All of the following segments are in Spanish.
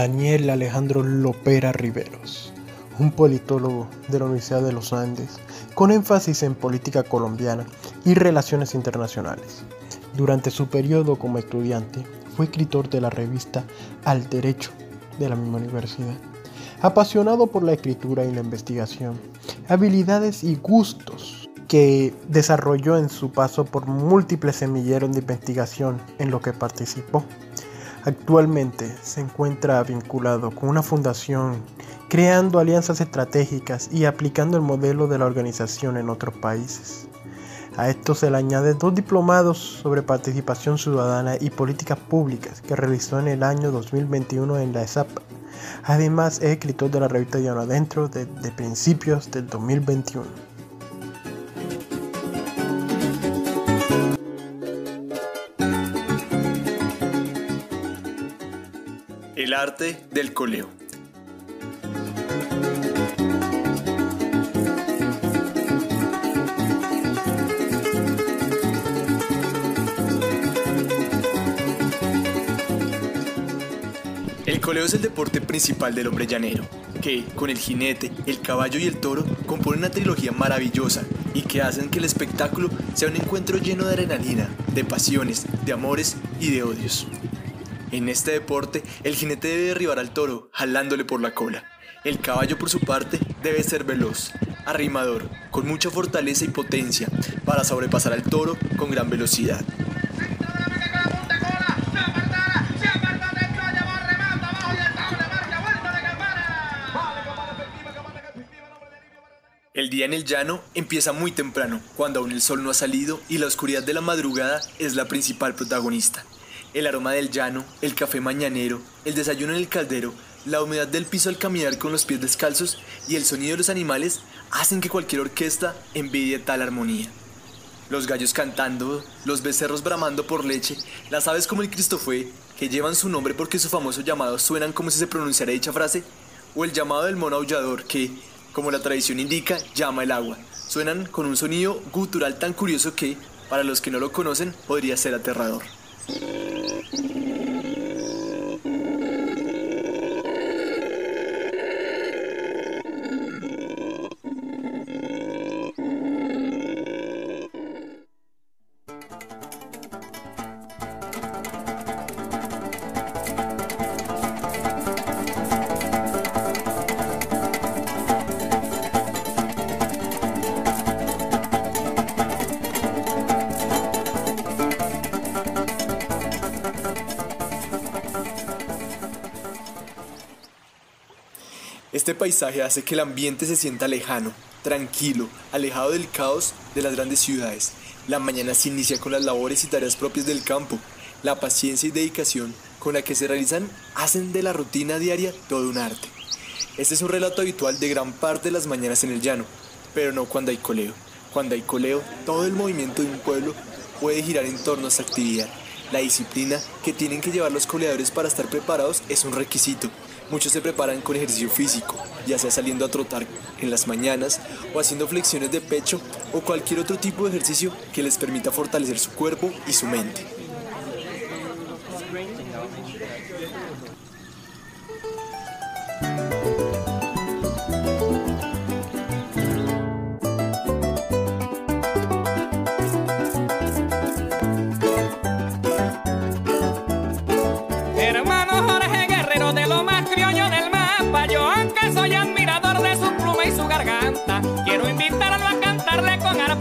Daniel Alejandro Lopera Riveros, un politólogo de la Universidad de los Andes, con énfasis en política colombiana y relaciones internacionales. Durante su periodo como estudiante, fue escritor de la revista Al Derecho de la misma universidad. Apasionado por la escritura y la investigación, habilidades y gustos que desarrolló en su paso por múltiples semilleros de investigación en lo que participó. Actualmente se encuentra vinculado con una fundación creando alianzas estratégicas y aplicando el modelo de la organización en otros países. A esto se le añade dos diplomados sobre participación ciudadana y políticas públicas que realizó en el año 2021 en la ESAP. Además es escritor de la revista Diana Adentro desde principios del 2021. Arte del coleo. El coleo es el deporte principal del hombre llanero, que, con el jinete, el caballo y el toro, compone una trilogía maravillosa y que hacen que el espectáculo sea un encuentro lleno de adrenalina, de pasiones, de amores y de odios. En este deporte, el jinete debe derribar al toro, jalándole por la cola. El caballo, por su parte, debe ser veloz, arrimador, con mucha fortaleza y potencia, para sobrepasar al toro con gran velocidad. El día en el llano empieza muy temprano, cuando aún el sol no ha salido y la oscuridad de la madrugada es la principal protagonista. El aroma del llano, el café mañanero, el desayuno en el caldero, la humedad del piso al caminar con los pies descalzos y el sonido de los animales hacen que cualquier orquesta envidie tal armonía. Los gallos cantando, los becerros bramando por leche, las aves como el Cristofue, que llevan su nombre porque su famoso llamado suenan como si se pronunciara dicha frase, o el llamado del mono aullador que, como la tradición indica, llama el agua. Suenan con un sonido gutural tan curioso que, para los que no lo conocen, podría ser aterrador. Este paisaje hace que el ambiente se sienta lejano, tranquilo, alejado del caos de las grandes ciudades. La mañana se inicia con las labores y tareas propias del campo. La paciencia y dedicación con la que se realizan hacen de la rutina diaria todo un arte. Este es un relato habitual de gran parte de las mañanas en el llano, pero no cuando hay coleo. Cuando hay coleo, todo el movimiento de un pueblo puede girar en torno a esta actividad. La disciplina que tienen que llevar los coleadores para estar preparados es un requisito. Muchos se preparan con ejercicio físico, ya sea saliendo a trotar en las mañanas o haciendo flexiones de pecho o cualquier otro tipo de ejercicio que les permita fortalecer su cuerpo y su mente.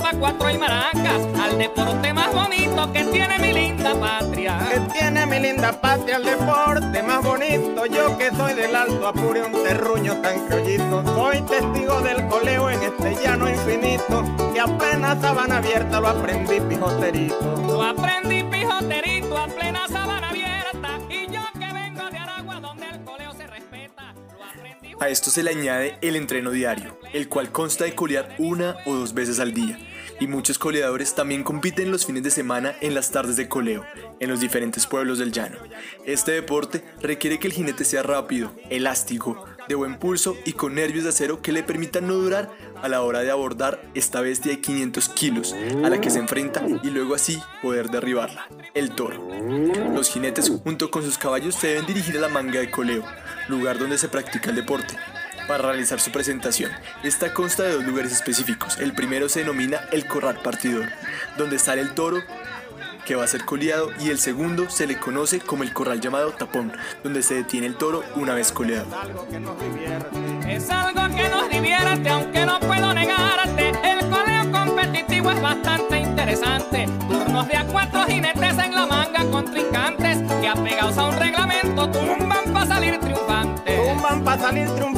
Arpa, cuatro y maracas al deporte más bonito que tiene mi linda patria. Que tiene mi linda patria el deporte más bonito, yo que soy del Alto Apure, un terruño tan criollito, soy testigo del coleo en este llano infinito, que apenas sabana abierta lo aprendí pijoterito. Lo aprendí pijoterito a plena sabana abierta y yo que vengo de Aragua donde el coleo se respeta. Lo aprendí A esto se le añade el entreno diario, el cual consta de colear una o dos veces al día. Y muchos coleadores también compiten los fines de semana en las tardes de coleo, en los diferentes pueblos del llano. Este deporte requiere que el jinete sea rápido, elástico, de buen pulso y con nervios de acero que le permitan no durar a la hora de abordar esta bestia de 500 kilos a la que se enfrenta y luego así poder derribarla, el toro. Los jinetes junto con sus caballos se deben dirigir a la manga de coleo, lugar donde se practica el deporte, para realizar su presentación. Esta consta de dos lugares específicos. El primero se denomina el corral partidor, donde sale el toro que va a ser coleado y el segundo se le conoce como el corral llamado tapón, donde se detiene el toro una vez coleado. Es algo que nos divierte, aunque no puedo negarte. El coleo competitivo es bastante interesante. Turnos de a cuatro jinetes en la manga, contrincantes que apegados a un reglamento tumban para salir triunfantes. Tumban para salir triunfantes,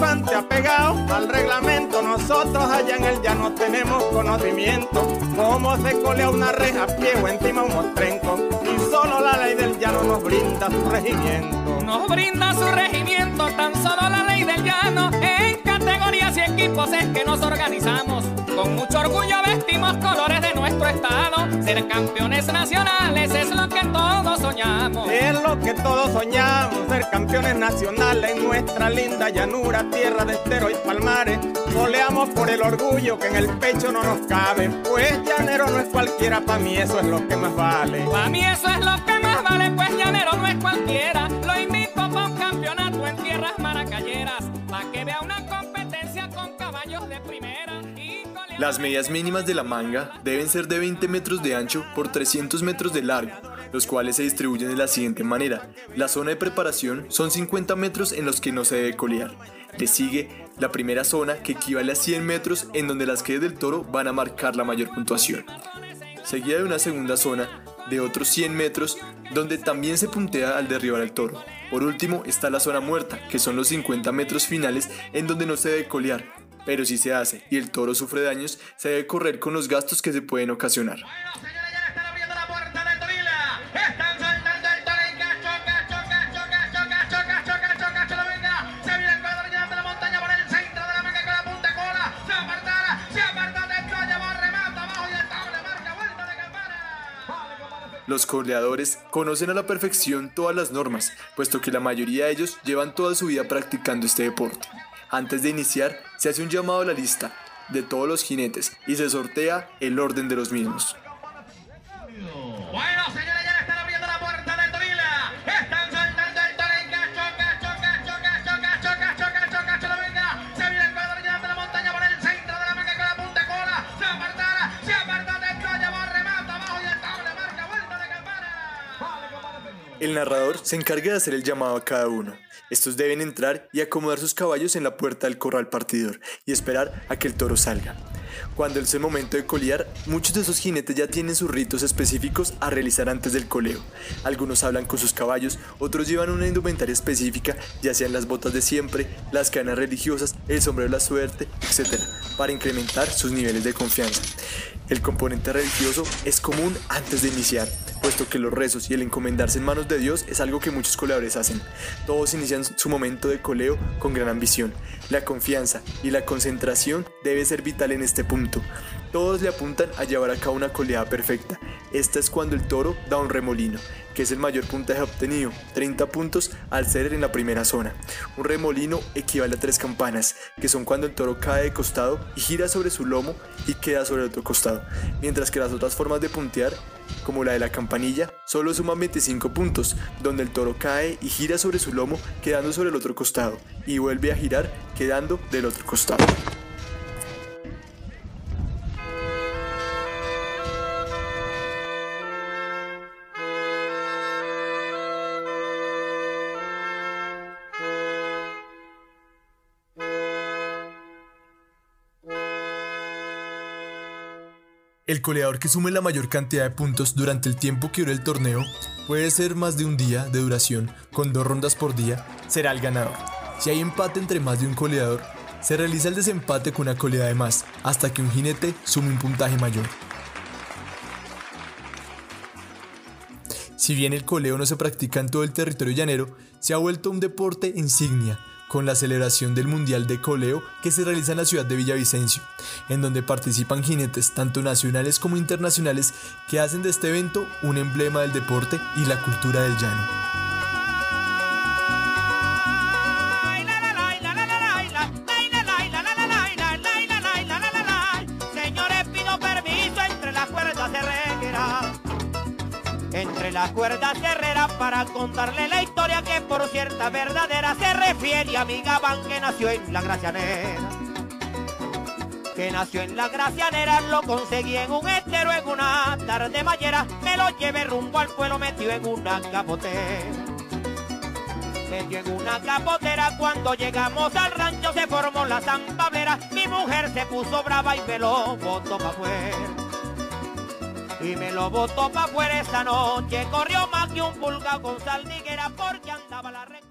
al reglamento. Nosotros allá en el llano tenemos conocimiento. Cómo se colea una reja, pie o encima un mostrenco. Y solo la ley del llano nos brinda su regimiento. Nos brinda su regimiento, tan solo la ley del llano. En categorías y equipos es que nos organizamos. Con mucho orgullo vestimos colores de nuestro estado. Ser campeones nacionales es lo que todos soñamos. Es lo que todos soñamos, ser campeones nacionales en nuestra linda llanura, tierra de estero y palmares. Soleamos por el orgullo que en el pecho no nos cabe, pues llanero no es cualquiera, pa' mí eso es lo que más vale. Pa' mí eso es lo que más vale, pues llanero no es cualquiera. Lo invito pa' un campeonato en tierras maracayeras, pa' que vea una competencia con caballos de primera. Las medidas mínimas de la manga deben ser de 20 metros de ancho por 300 metros de largo, los cuales se distribuyen de la siguiente manera. La zona de preparación son 50 metros en los que no se debe colear. Le sigue la primera zona que equivale a 100 metros en donde las quedes del toro van a marcar la mayor puntuación. Seguida de una segunda zona de otros 100 metros donde también se puntea al derribar al toro. Por último está la zona muerta, que son los 50 metros finales en donde no se debe colear. Pero si se hace y el toro sufre daños, se debe correr con los gastos que se pueden ocasionar. Los coleadores conocen a la perfección todas las normas, puesto que la mayoría de ellos llevan toda su vida practicando este deporte. Antes de iniciar, se hace un llamado a la lista de todos los jinetes y se sortea el orden de los mismos. Bueno, señores, ya están abriendo la puerta del Torila. Están soltando el Torenca. Choca, choca, choca, choca, choca, choca, choca, choca, venga. Se viene el cuadro llevando la montaña por el centro de la manga con la punta de cola. Se apartará, se aparta dentro, lleva remata abajo y el table marca vuelta de campana. El narrador se encarga de hacer el llamado a cada uno. Estos deben entrar y acomodar sus caballos en la puerta del corral partidor y esperar a que el toro salga. Cuando es el momento de colear, muchos de esos jinetes ya tienen sus ritos específicos a realizar antes del coleo. Algunos hablan con sus caballos, otros llevan una indumentaria específica, ya sean las botas de siempre, las cadenas religiosas, el sombrero de la suerte, etc., para incrementar sus niveles de confianza. El componente religioso es común antes de iniciar, puesto que los rezos y el encomendarse en manos de Dios es algo que muchos coleadores hacen. Todos inician su momento de coleo con gran ambición. La confianza y la concentración debe ser vital en este punto. Todos le apuntan a llevar a cabo una coleada perfecta. Esta es cuando el toro da un remolino, que es el mayor puntaje obtenido, 30 puntos al ser en la primera zona. Un remolino equivale a tres campanas, que son cuando el toro cae de costado y gira sobre su lomo y queda sobre el otro costado, mientras que las otras formas de puntear, como la de la campanilla, solo suman 25 puntos, donde el toro cae y gira sobre su lomo quedando sobre el otro costado, y vuelve a girar quedando del otro costado. El coleador que sume la mayor cantidad de puntos durante el tiempo que dura el torneo, puede ser más de un día de duración, con dos rondas por día, será el ganador. Si hay empate entre más de un coleador, se realiza el desempate con una coleada de más, hasta que un jinete sume un puntaje mayor. Si bien el coleo no se practica en todo el territorio llanero, se ha vuelto un deporte insignia con la celebración del Mundial de Coleo que se realiza en la ciudad de Villavicencio, en donde participan jinetes tanto nacionales como internacionales que hacen de este evento un emblema del deporte y la cultura del llano. Entre las cuerdas herreras para contarle la historia que por cierta verdadera se refiere a mi gabán que nació en la Gracianera. Que nació en la Gracianera, lo conseguí en un estero en una tarde mañera, me lo llevé rumbo al pueblo metido en una capotera. Metió en una capotera cuando llegamos al rancho se formó la zampablera, mi mujer se puso brava y me lo botó para afuera y me lo botó pa' afuera esta noche. Corrió más que un pulga con saldiguera porque andaba la recta.